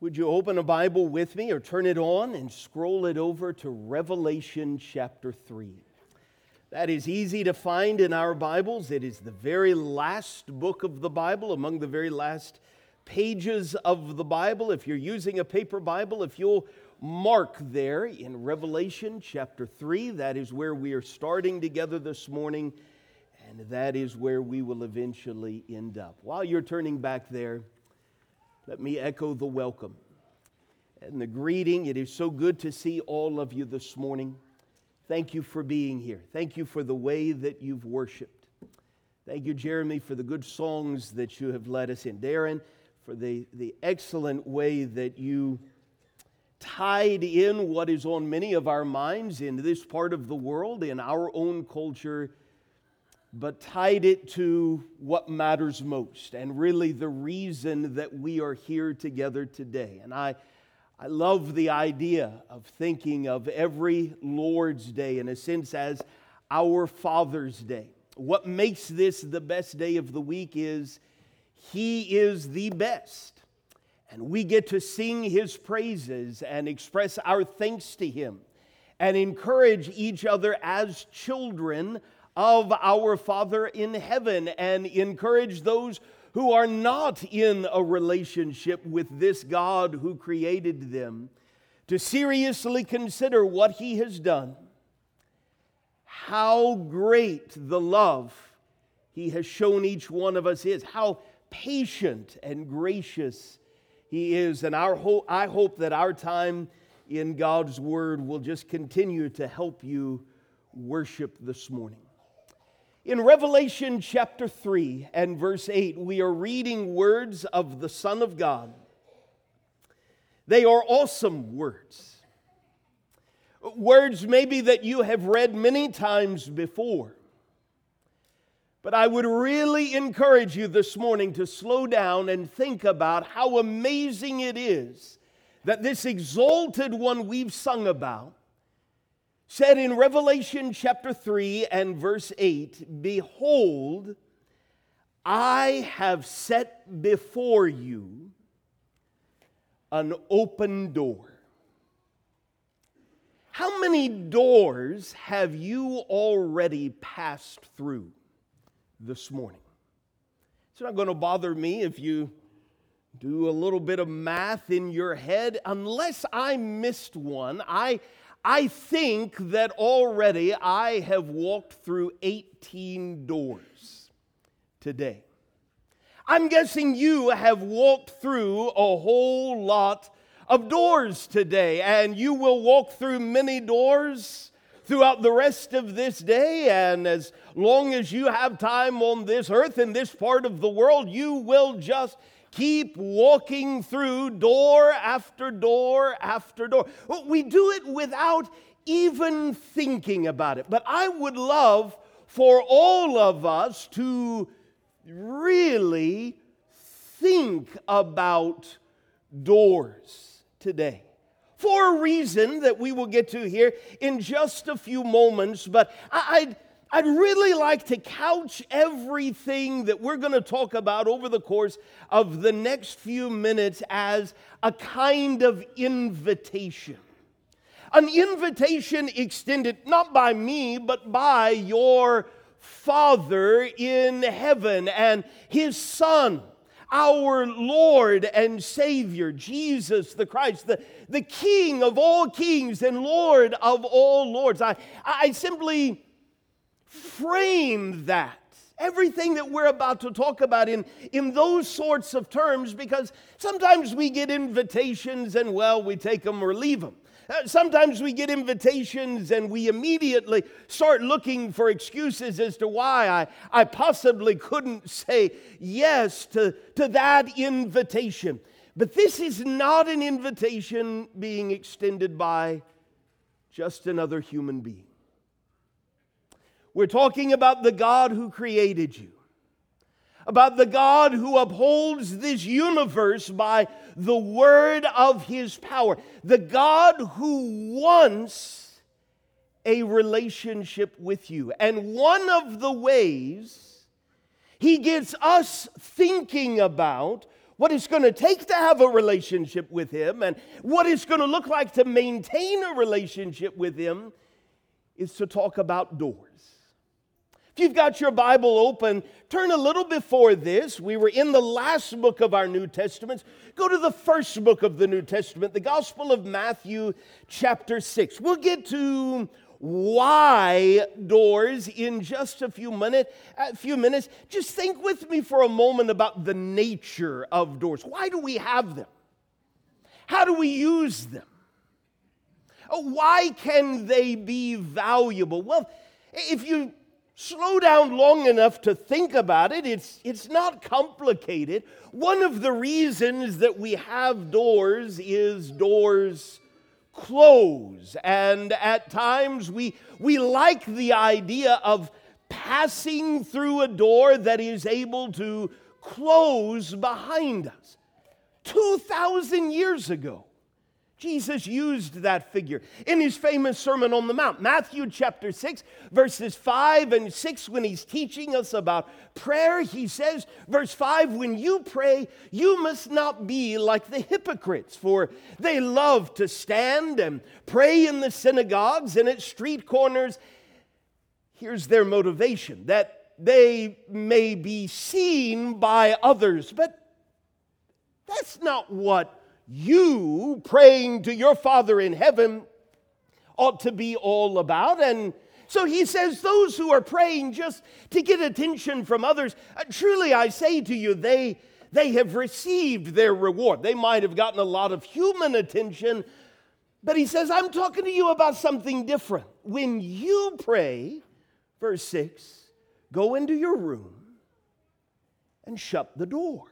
Would you open a Bible with me or turn it on and scroll it over to Revelation chapter 3? That is easy to find in our Bibles. It is the very last book of the Bible, among the very last pages of the Bible. If you're using a paper Bible, if you'll mark there in Revelation chapter 3, that is where we are starting together this morning, and that is where we will eventually end up. While you're turning back there, let me echo the welcome and the greeting. It is so good to see all of you this morning. Thank you for being here. Thank you for the way that you've worshiped. Thank you, Jeremy, for the good songs that you have led us in. Darren, for the, the excellent way that you tied in what is on many of our minds in this part of the world, in our own culture but tied it to what matters most and really the reason that we are here together today. And I, I love the idea of thinking of every Lord's Day in a sense as our Father's Day. What makes this the best day of the week is He is the best. And we get to sing His praises and express our thanks to Him and encourage each other as children of our Father in heaven and encourage those who are not in a relationship with this God who created them to seriously consider what He has done, how great the love He has shown each one of us is, how patient and gracious He is. And our hope, I hope that our time in God's Word will just continue to help you worship this morning. In Revelation chapter 3 and verse 8, we are reading words of the Son of God. They are awesome words. Words maybe that you have read many times before. But I would really encourage you this morning to slow down and think about how amazing it is that this exalted one we've sung about said in Revelation chapter 3 and verse 8 Behold, I have set before you an open door. How many doors have you already passed through this morning? It's not going to bother me if you do a little bit of math in your head. Unless I missed one, I I think that already I have walked through 18 doors today. I'm guessing you have walked through a whole lot of doors today, and you will walk through many doors throughout the rest of this day. And as long as you have time on this earth, in this part of the world, you will just keep walking through door after door after door. We do it without even thinking about it. But I would love for all of us to really think about doors today for a reason that we will get to here in just a few moments. But I'd I'd really like to couch everything that we're going to talk about over the course of the next few minutes as a kind of invitation. An invitation extended not by me, but by your Father in heaven and His Son our Lord and Savior, Jesus the Christ, the, the King of all kings and Lord of all lords. I, I simply frame that everything that we're about to talk about in, in those sorts of terms because sometimes we get invitations and, well, we take them or leave them. Uh, sometimes we get invitations and we immediately start looking for excuses as to why I, I possibly couldn't say yes to, to that invitation. But this is not an invitation being extended by just another human being. We're talking about the God who created you, about the God who upholds this universe by the word of his power, the God who wants a relationship with you. And one of the ways he gets us thinking about what it's going to take to have a relationship with Him and what it's going to look like to maintain a relationship with Him is to talk about doors. If you've got your Bible open, turn a little before this. We were in the last book of our New Testament. Go to the first book of the New Testament, the Gospel of Matthew, chapter 6. We'll get to why doors in just a few minutes a few minutes just think with me for a moment about the nature of doors why do we have them how do we use them oh, why can they be valuable well if you slow down long enough to think about it it's it's not complicated one of the reasons that we have doors is doors close. And at times we, we like the idea of passing through a door that is able to close behind us. 2,000 years ago, Jesus used that figure in his famous Sermon on the Mount. Matthew chapter 6, verses 5 and 6, when he's teaching us about prayer, he says, verse 5, when you pray, you must not be like the hypocrites, for they love to stand and pray in the synagogues and at street corners. Here's their motivation that they may be seen by others, but that's not what you praying to your Father in heaven ought to be all about. And so he says, those who are praying just to get attention from others, uh, truly I say to you, they, they have received their reward. They might have gotten a lot of human attention, but he says, I'm talking to you about something different. When you pray, verse 6, go into your room and shut the door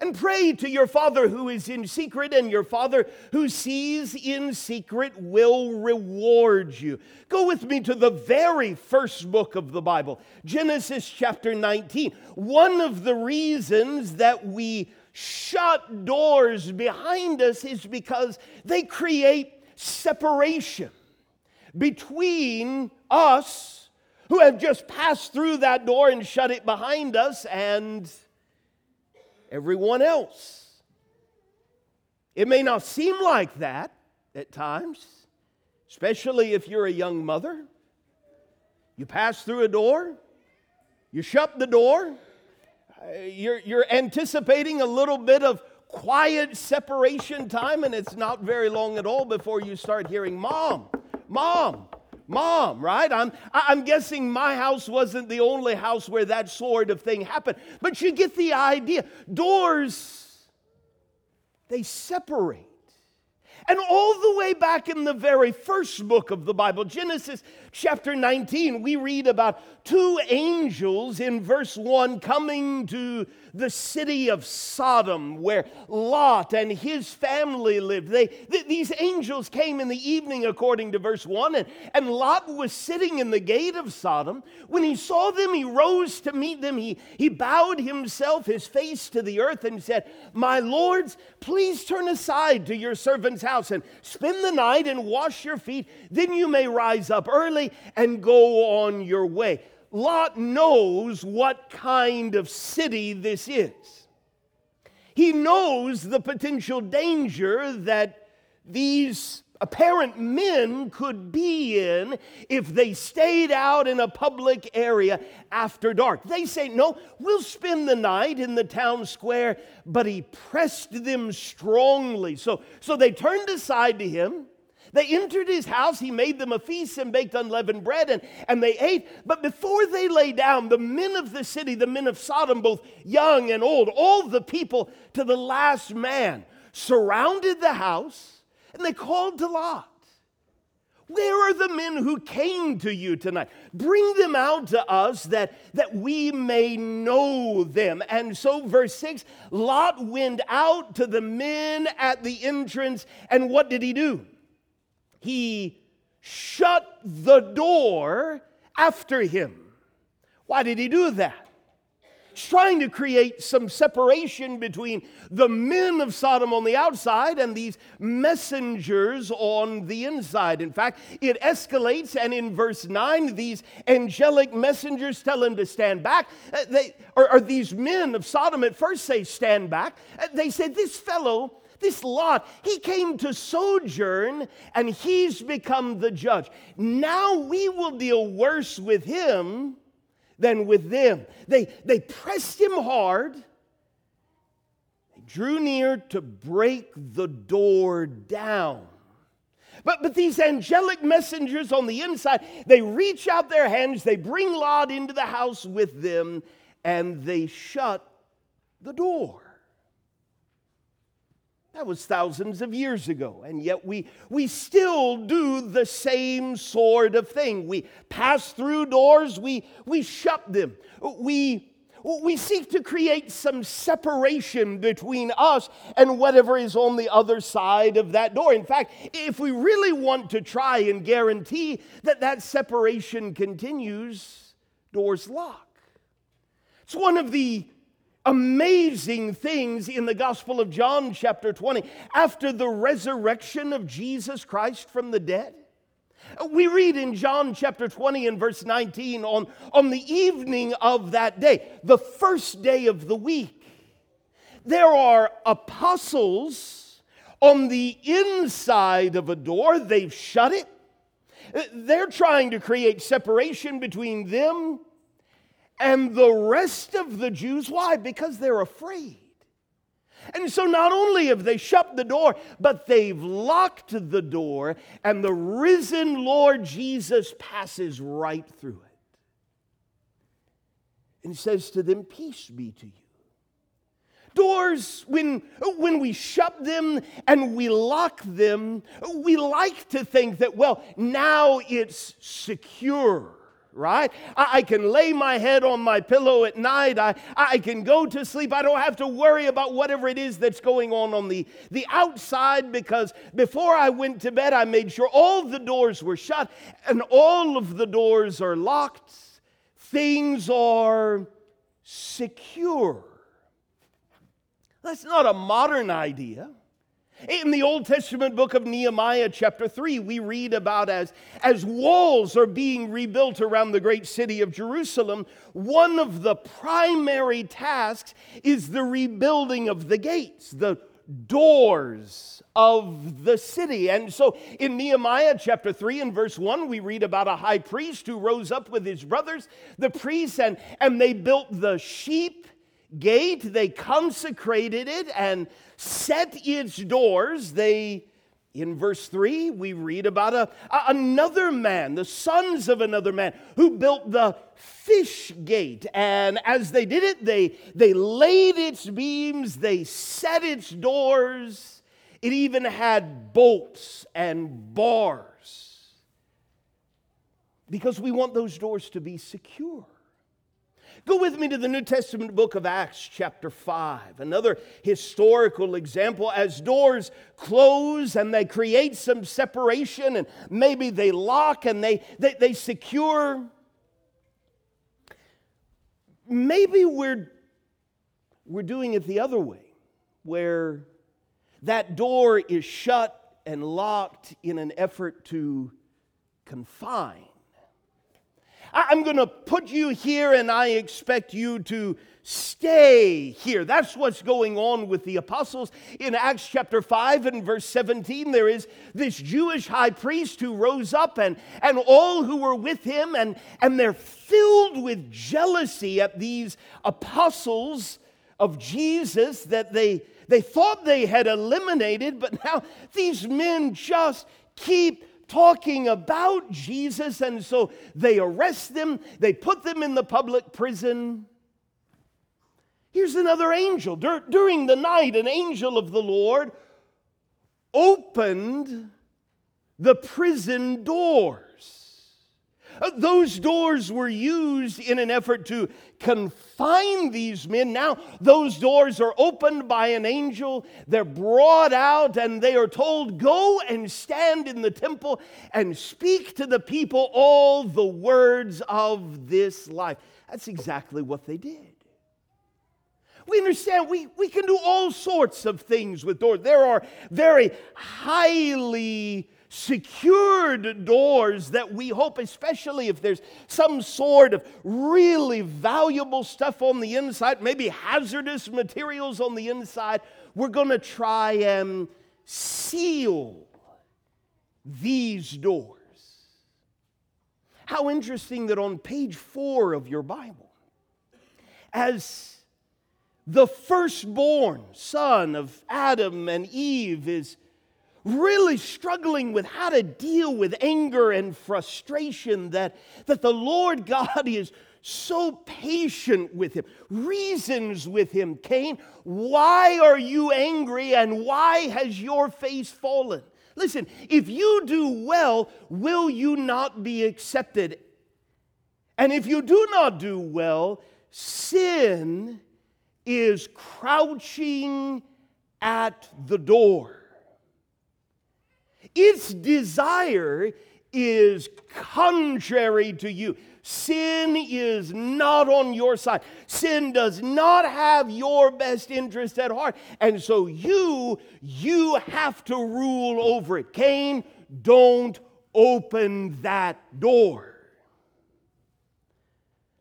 and pray to your Father who is in secret, and your Father who sees in secret will reward you. Go with me to the very first book of the Bible, Genesis chapter 19. One of the reasons that we shut doors behind us is because they create separation between us who have just passed through that door and shut it behind us and everyone else. It may not seem like that at times, especially if you're a young mother. You pass through a door, you shut the door, uh, you're, you're anticipating a little bit of quiet separation time, and it's not very long at all before you start hearing, Mom, Mom, mom, right? I'm, I'm guessing my house wasn't the only house where that sort of thing happened. But you get the idea. Doors, they separate. And all the way back in the very first book of the Bible, Genesis chapter 19, we read about two angels in verse 1 coming to the city of Sodom where Lot and his family lived. They, th- these angels came in the evening, according to verse 1, and, and Lot was sitting in the gate of Sodom. When he saw them, he rose to meet them. He, he bowed himself, his face to the earth, and said, My lords, please turn aside to your servant's house and spend the night and wash your feet. Then you may rise up early and go on your way. Lot knows what kind of city this is. He knows the potential danger that these apparent men could be in if they stayed out in a public area after dark. They say, No, we'll spend the night in the town square, but he pressed them strongly. So, so they turned aside to him. They entered his house. He made them a feast and baked unleavened bread, and, and they ate. But before they lay down, the men of the city, the men of Sodom, both young and old, all the people to the last man, surrounded the house, and they called to Lot. Where are the men who came to you tonight? Bring them out to us that, that we may know them. And so, verse 6 Lot went out to the men at the entrance, and what did he do? He shut the door after him. Why did he do that? He's trying to create some separation between the men of Sodom on the outside and these messengers on the inside. In fact, it escalates, and in verse 9, these angelic messengers tell him to stand back. Uh, they, or, or these men of Sodom at first say, Stand back. Uh, they said, This fellow this Lot, he came to sojourn and he's become the judge. Now we will deal worse with him than with them. They, they pressed him hard. They drew near to break the door down. But, but these angelic messengers on the inside, they reach out their hands, they bring Lot into the house with them, and they shut the door. That was thousands of years ago, and yet we, we still do the same sort of thing. We pass through doors, we, we shut them. We, we seek to create some separation between us and whatever is on the other side of that door. In fact, if we really want to try and guarantee that that separation continues, doors lock. It's one of the amazing things in the Gospel of John, chapter 20, after the resurrection of Jesus Christ from the dead. We read in John chapter 20 and verse 19 on, on the evening of that day, the first day of the week, there are apostles on the inside of a door. They've shut it. They're trying to create separation between them and the rest of the Jews. Why? Because they're afraid. And so not only have they shut the door, but they've locked the door, and the risen Lord Jesus passes right through it. And says to them, Peace be to you. Doors, when, when we shut them and we lock them, we like to think that, well, now it's secure right? I, I, can lay my head on my pillow at night. I, I can go to sleep. I don't have to worry about whatever it is that's going on on the, the outside because before I went to bed, I made sure all the doors were shut and all of the doors are locked. Things are secure. That's not a modern idea. In the Old Testament book of Nehemiah, chapter 3, we read about as, as walls are being rebuilt around the great city of Jerusalem, one of the primary tasks is the rebuilding of the gates, the doors of the city. And so in Nehemiah chapter 3 and verse 1, we read about a high priest who rose up with his brothers, the priests, and, and they built the sheep gate, they consecrated it and set its doors. They, in verse 3, we read about a, another man, the sons of another man, who built the fish gate. And as they did it, they, they laid its beams, they set its doors. It even had bolts and bars because we want those doors to be secure. Go with me to the New Testament book of Acts, chapter 5. Another historical example. As doors close and they create some separation, and maybe they lock and they, they, they secure. Maybe we're, we're doing it the other way, where that door is shut and locked in an effort to confine I'm going to put you here and I expect you to stay here. That's what's going on with the apostles. In Acts chapter 5 and verse 17, there is this Jewish high priest who rose up and, and all who were with him, and, and they're filled with jealousy at these apostles of Jesus that they, they thought they had eliminated, but now these men just keep talking about Jesus, and so they arrest them, they put them in the public prison. Here's another angel. Dur- during the night, an angel of the Lord opened the prison doors. Those doors were used in an effort to confine these men. Now, those doors are opened by an angel. They're brought out and they are told, Go and stand in the temple and speak to the people all the words of this life. That's exactly what they did. we understand we, we can do all sorts of things with doors. There are very highly secured doors that we hope, especially if there's some sort of really valuable stuff on the inside, maybe hazardous materials on the inside, we're going to try and seal these doors. How interesting that on page four of your Bible, as the firstborn son of Adam and Eve is really struggling with how to deal with anger and frustration that, that the Lord God is so patient with him, reasons with him. Cain, why are you angry and why has your face fallen? Listen, if you do well, will you not be accepted? And if you do not do well, sin is crouching at the door. Its desire is contrary to you. Sin is not on your side. Sin does not have your best interest at heart. And so you, you have to rule over it. Cain, don't open that door.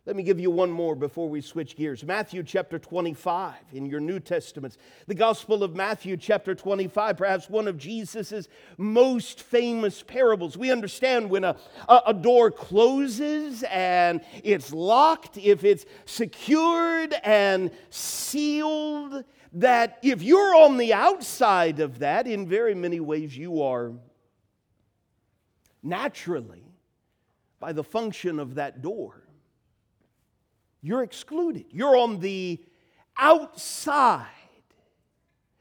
Let me give you one more before we switch gears. Matthew chapter 25 in your New Testaments. The Gospel of Matthew chapter 25, perhaps one of Jesus' most famous parables. We understand when a, a door closes and it's locked, if it's secured and sealed, that if you're on the outside of that, in very many ways you are naturally, by the function of that door, you're excluded. You're on the outside.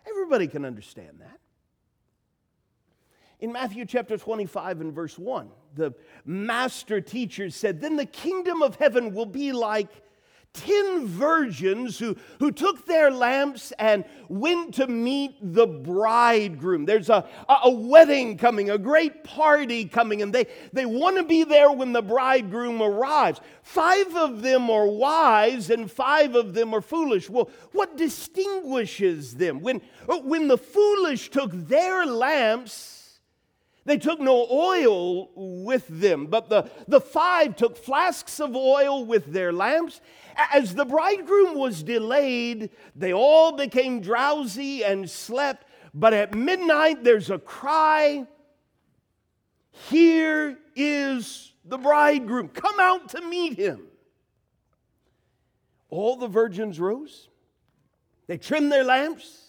Everybody can understand that. In Matthew chapter 25 and verse 1, the master teacher said, Then the kingdom of heaven will be like ten virgins who, who took their lamps and went to meet the bridegroom. There's a, a, wedding coming, a great party coming, and they, they want to be there when the bridegroom arrives. Five of them are wise and five of them are foolish. Well, what distinguishes them? When, when the foolish took their lamps, they took no oil with them, but the, the five took flasks of oil with their lamps. As the bridegroom was delayed, they all became drowsy and slept. But at midnight, there's a cry Here is the bridegroom. Come out to meet him. All the virgins rose, they trimmed their lamps.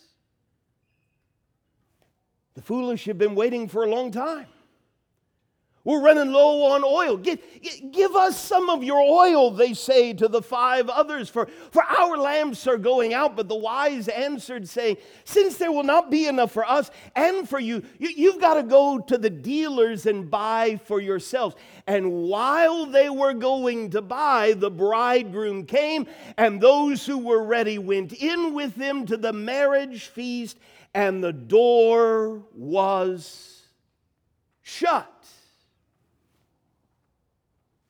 The foolish have been waiting for a long time. We're running low on oil. Give, give us some of your oil, they say to the five others, for, for our lamps are going out. But the wise answered, saying, Since there will not be enough for us and for you, you you've got to go to the dealers and buy for yourselves. And while they were going to buy, the bridegroom came, and those who were ready went in with him to the marriage feast and the door was shut.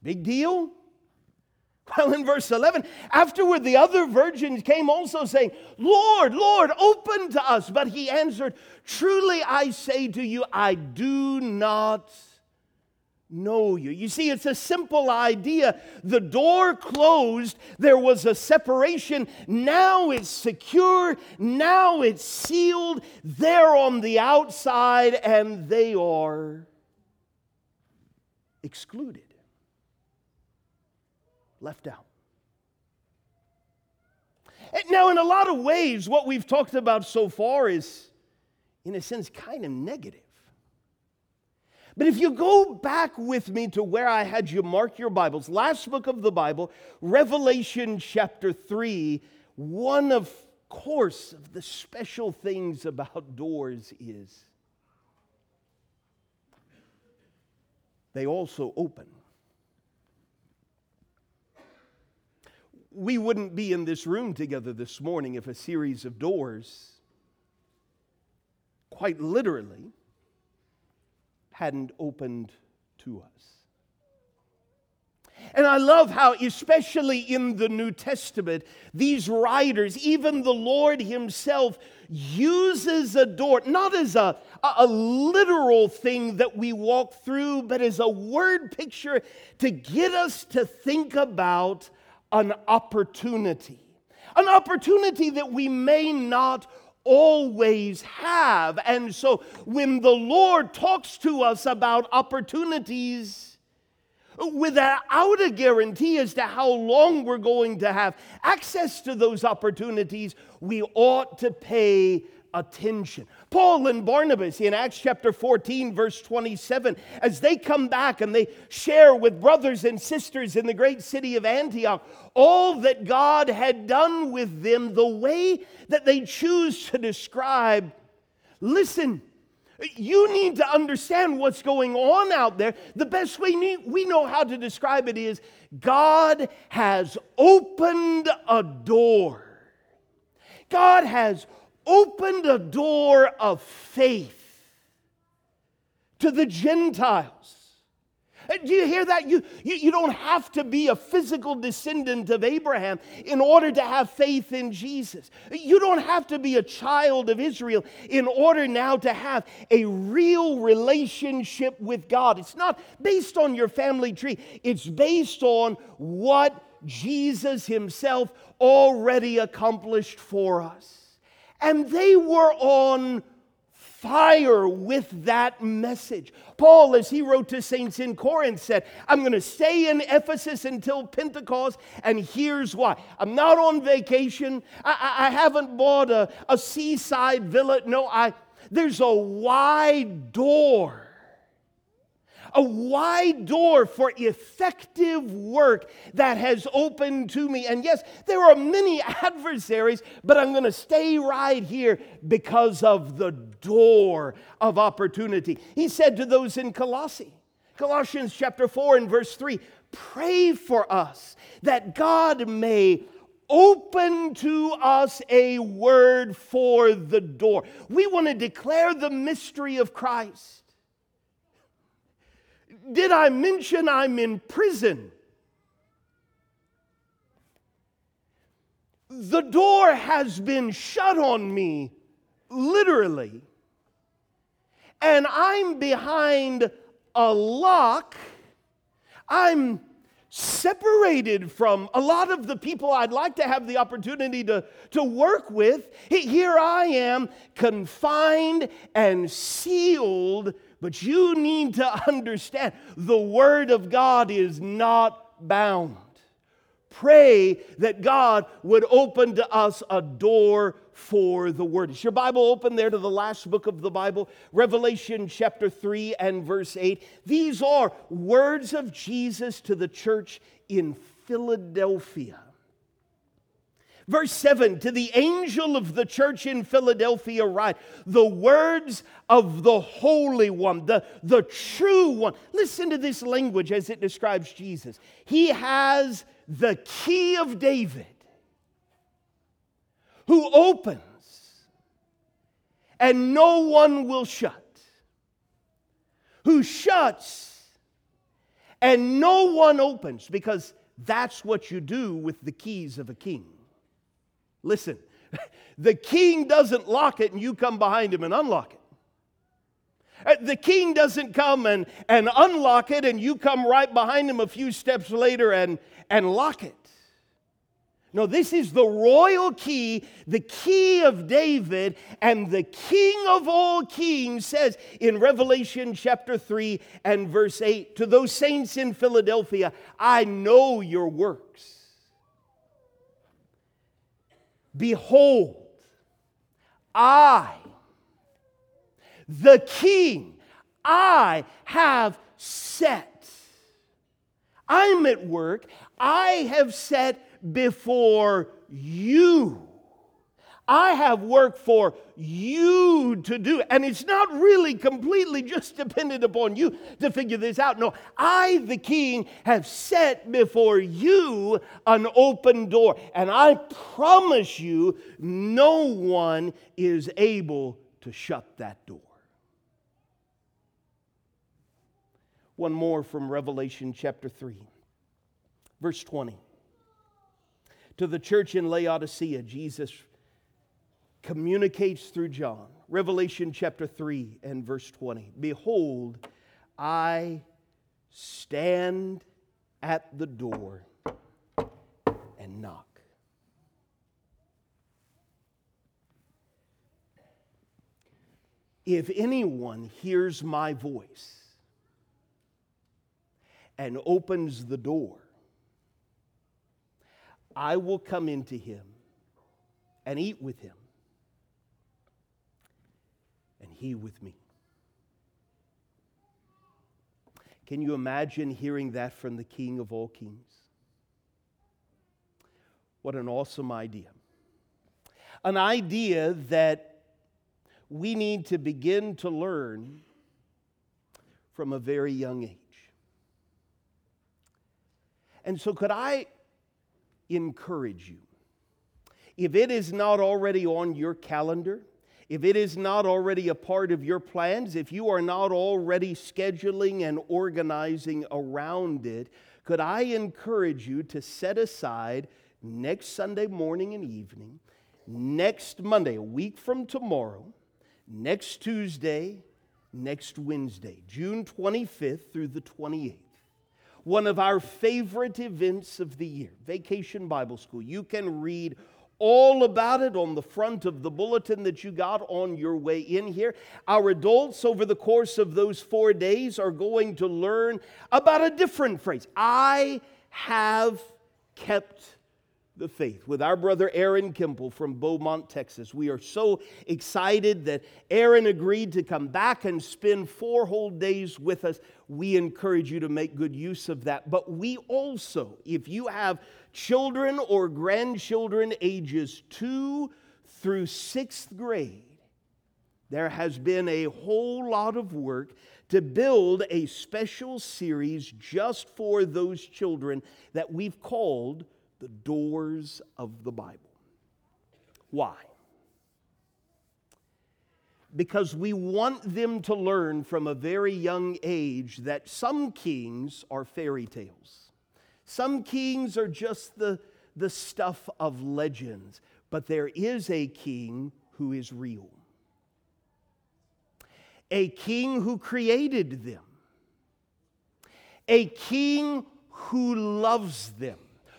Big deal? Well, in verse 11, afterward the other virgins came also saying, Lord, Lord, open to us. But he answered, Truly I say to you, I do not know you. You see, it's a simple idea. The door closed, there was a separation. Now it's secure, now it's sealed. They're on the outside and they are excluded, left out. Now, in a lot of ways, what we've talked about so far is, in a sense, kind of negative. But if you go back with me to where I had you mark your Bibles, last book of the Bible, Revelation chapter 3, one of course of the special things about doors is they also open. We wouldn't be in this room together this morning if a series of doors, quite literally, hadn't opened to us. And I love how, especially in the New Testament, these writers, even the Lord Himself, uses a door not as a, a literal thing that we walk through, but as a word picture to get us to think about an opportunity. An opportunity that we may not always have. And so when the Lord talks to us about opportunities, without a guarantee as to how long we're going to have access to those opportunities, we ought to pay attention. Paul and Barnabas in Acts chapter 14, verse 27, as they come back and they share with brothers and sisters in the great city of Antioch all that God had done with them, the way that they choose to describe. Listen, you need to understand what's going on out there. The best way we know how to describe it is God has opened a door. God has opened a door of faith to the Gentiles. Do you hear that? You, you, you don't have to be a physical descendant of Abraham in order to have faith in Jesus. You don't have to be a child of Israel in order now to have a real relationship with God. It's not based on your family tree, it's based on what Jesus Himself already accomplished for us. And they were on fire with that message. Paul, as he wrote to saints in Corinth, said, I'm going to stay in Ephesus until Pentecost, and here's why. I'm not on vacation. I, I, haven't bought a, a seaside villa. No, I, there's a wide door a wide door for effective work that has opened to me. And yes, there are many adversaries, but I'm going to stay right here because of the door of opportunity. He said to those in Colossae, Colossians chapter 4 and verse 3, pray for us that God may open to us a word for the door. We want to declare the mystery of Christ. Did I mention I'm in prison? The door has been shut on me, literally, and I'm behind a lock. I'm separated from a lot of the people I'd like to have the opportunity to, to work with. Here I am, confined and sealed but you need to understand the Word of God is not bound. Pray that God would open to us a door for the Word. Is your Bible open there to the last book of the Bible? Revelation chapter 3 and verse 8. These are words of Jesus to the church in Philadelphia. Verse 7 To the angel of the church in Philadelphia, write the words of the Holy One, the, the true one. Listen to this language as it describes Jesus. He has the key of David who opens and no one will shut, who shuts and no one opens, because that's what you do with the keys of a king. Listen, the king doesn't lock it and you come behind him and unlock it. Uh, the king doesn't come and, and unlock it and you come right behind him a few steps later and, and lock it. No, this is the royal key, the key of David, and the king of all kings says in Revelation chapter 3 and verse 8 to those saints in Philadelphia, I know your works Behold, I, the king, I have set. I'm at work. I have set before you I have work for you to do. And it's not really completely just dependent upon you to figure this out. No, I, the king, have set before you an open door. And I promise you, no one is able to shut that door. One more from Revelation chapter 3. Verse 20. To the church in Laodicea, Jesus communicates through John. Revelation chapter 3 and verse 20. Behold, I stand at the door and knock. If anyone hears my voice and opens the door, I will come into him and eat with him, and he with me. Can you imagine hearing that from the King of all kings? What an awesome idea. An idea that we need to begin to learn from a very young age. And so, could I encourage you, if it is not already on your calendar, if it is not already a part of your plans, if you are not already scheduling and organizing around it, could I encourage you to set aside next Sunday morning and evening, next Monday, a week from tomorrow, next Tuesday, next Wednesday, June 25th through the 28th? One of our favorite events of the year, Vacation Bible School. You can read all about it on the front of the bulletin that you got on your way in here. Our adults, over the course of those four days, are going to learn about a different phrase I have kept the faith with our brother Aaron Kimple from Beaumont, Texas. We are so excited that Aaron agreed to come back and spend four whole days with us. We encourage you to make good use of that. But we also, if you have children or grandchildren ages two through sixth grade, there has been a whole lot of work to build a special series just for those children that we've called the doors of the Bible. Why? Because we want them to learn from a very young age that some kings are fairy tales. Some kings are just the, the stuff of legends, but there is a king who is real. A king who created them. A king who loves them,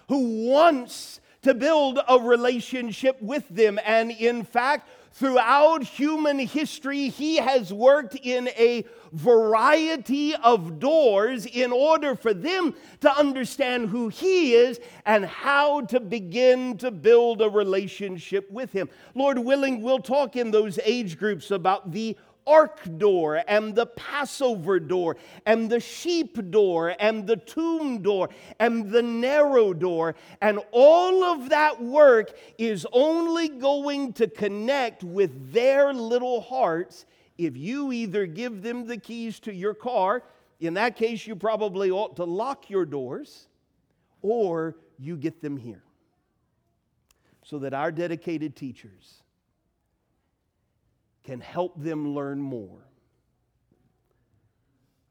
who wants to build a relationship with them, and in fact, Throughout human history, he has worked in a variety of doors in order for them to understand who he is and how to begin to build a relationship with him. Lord willing, we'll talk in those age groups about the ark door and the Passover door and the sheep door and the tomb door and the narrow door. And all of that work is only going to connect with their little hearts if you either give them the keys to your car, in that case, you probably ought to lock your doors, or you get them here. So that our dedicated teachers can help them learn more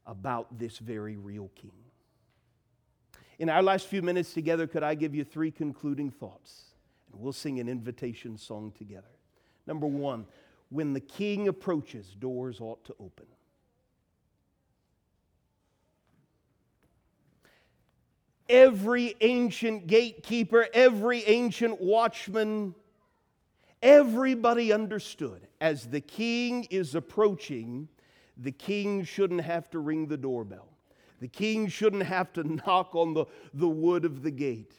about this very real King. In our last few minutes together, could I give you three concluding thoughts? And we'll sing an invitation song together. Number one, when the King approaches, doors ought to open. Every ancient gatekeeper, every ancient watchman Everybody understood as the king is approaching, the king shouldn't have to ring the doorbell. The king shouldn't have to knock on the, the wood of the gate.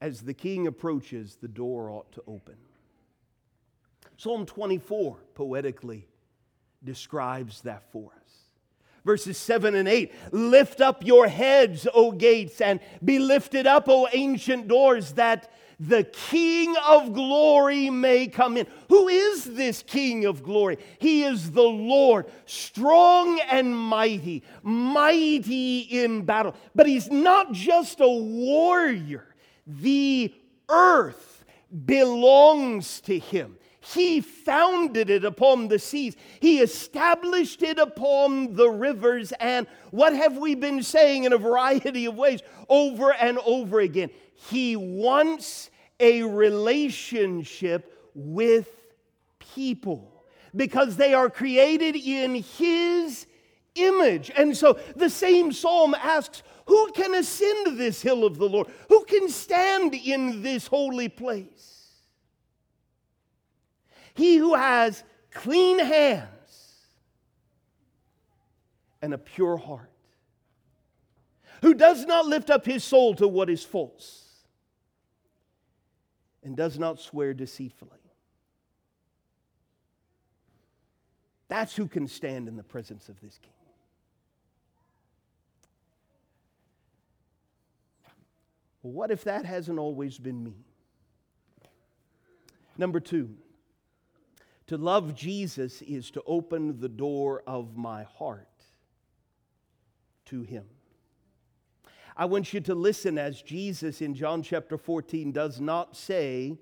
As the king approaches, the door ought to open. Psalm 24 poetically describes that for us. Verses 7 and 8 Lift up your heads, O gates, and be lifted up, O ancient doors, that the King of glory may come in. Who is this King of glory? He is the Lord, strong and mighty, mighty in battle. But he's not just a warrior, the earth belongs to him. He founded it upon the seas. He established it upon the rivers. And what have we been saying in a variety of ways over and over again? He wants a relationship with people because they are created in His image. And so the same psalm asks, Who can ascend this hill of the Lord? Who can stand in this holy place? He who has clean hands and a pure heart, who does not lift up his soul to what is false and does not swear deceitfully. That's who can stand in the presence of this king. What if that hasn't always been me? Number two, to love Jesus is to open the door of my heart to Him. I want you to listen as Jesus in John chapter 14 does not say,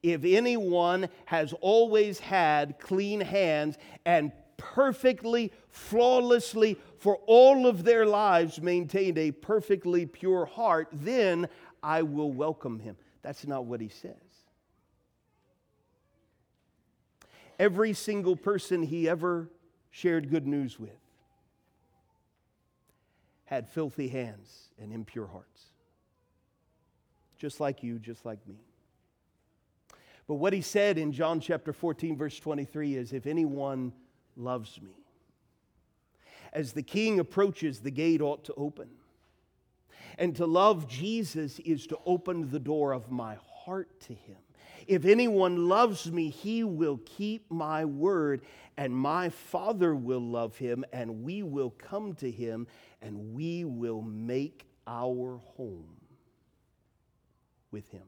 if anyone has always had clean hands and perfectly, flawlessly, for all of their lives maintained a perfectly pure heart, then I will welcome him. That's not what he says. Every single person he ever shared good news with had filthy hands and impure hearts. Just like you, just like me. But what he said in John chapter 14, verse 23 is if anyone loves me, as the king approaches, the gate ought to open. And to love Jesus is to open the door of my heart to him. If anyone loves me, he will keep my word, and my Father will love him, and we will come to him, and we will make our home with him.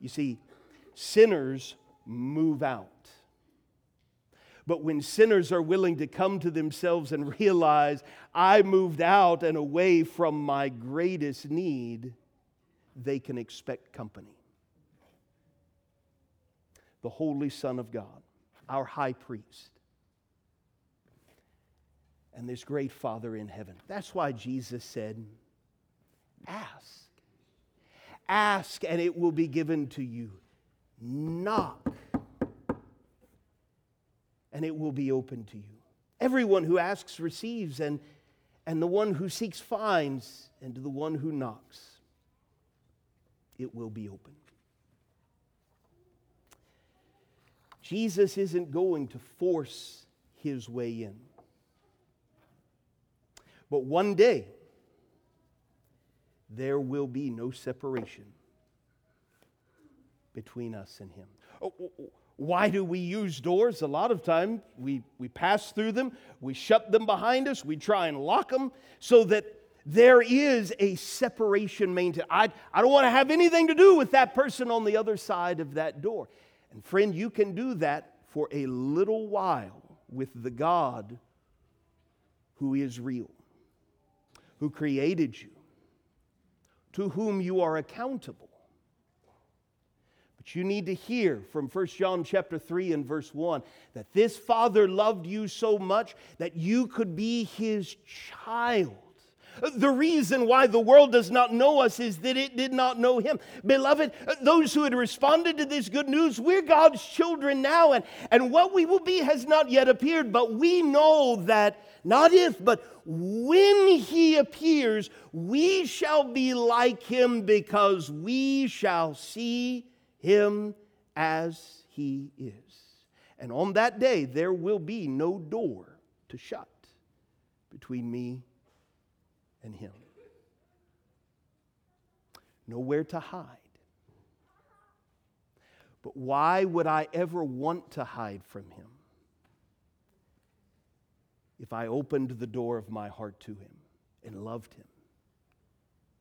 You see, sinners move out. But when sinners are willing to come to themselves and realize, I moved out and away from my greatest need, they can expect company the Holy Son of God, our high priest, and this great Father in heaven. That's why Jesus said, Ask. Ask, and it will be given to you. Knock, and it will be open to you. Everyone who asks receives, and, and the one who seeks finds, and to the one who knocks, it will be opened. Jesus isn't going to force his way in. But one day, there will be no separation between us and him. Oh, why do we use doors? A lot of time we, we pass through them, we shut them behind us, we try and lock them so that there is a separation maintained. I, I don't want to have anything to do with that person on the other side of that door. And friend, you can do that for a little while with the God who is real, who created you, to whom you are accountable. But you need to hear from 1 John chapter 3 and verse 1 that this Father loved you so much that you could be his child. The reason why the world does not know us is that it did not know him. Beloved, those who had responded to this good news, we're God's children now, and, and what we will be has not yet appeared, but we know that not if, but when he appears, we shall be like him because we shall see him as he is. And on that day, there will be no door to shut between me Him. Nowhere to hide. But why would I ever want to hide from Him if I opened the door of my heart to Him and loved Him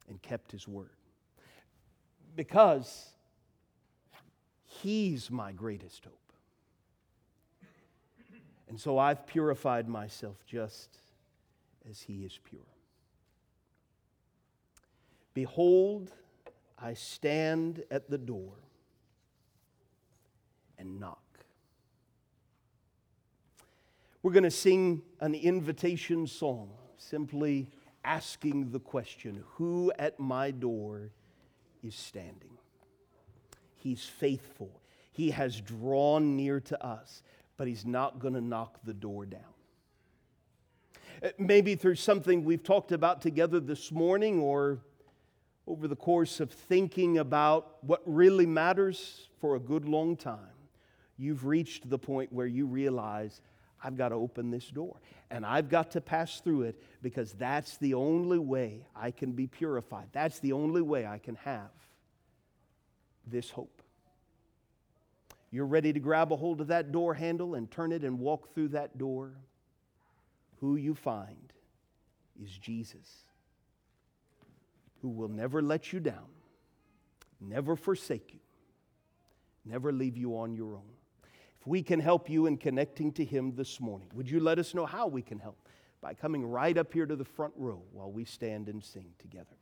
and kept His word? Because He's my greatest hope. And so I've purified myself just as He is pure. Behold, I stand at the door and knock. We're going to sing an invitation song, simply asking the question Who at my door is standing? He's faithful. He has drawn near to us, but He's not going to knock the door down. Maybe through something we've talked about together this morning or over the course of thinking about what really matters for a good long time, you've reached the point where you realize, I've got to open this door and I've got to pass through it because that's the only way I can be purified. That's the only way I can have this hope. You're ready to grab a hold of that door handle and turn it and walk through that door. Who you find is Jesus, who will never let you down, never forsake you, never leave you on your own. If we can help you in connecting to Him this morning, would you let us know how we can help? By coming right up here to the front row while we stand and sing together.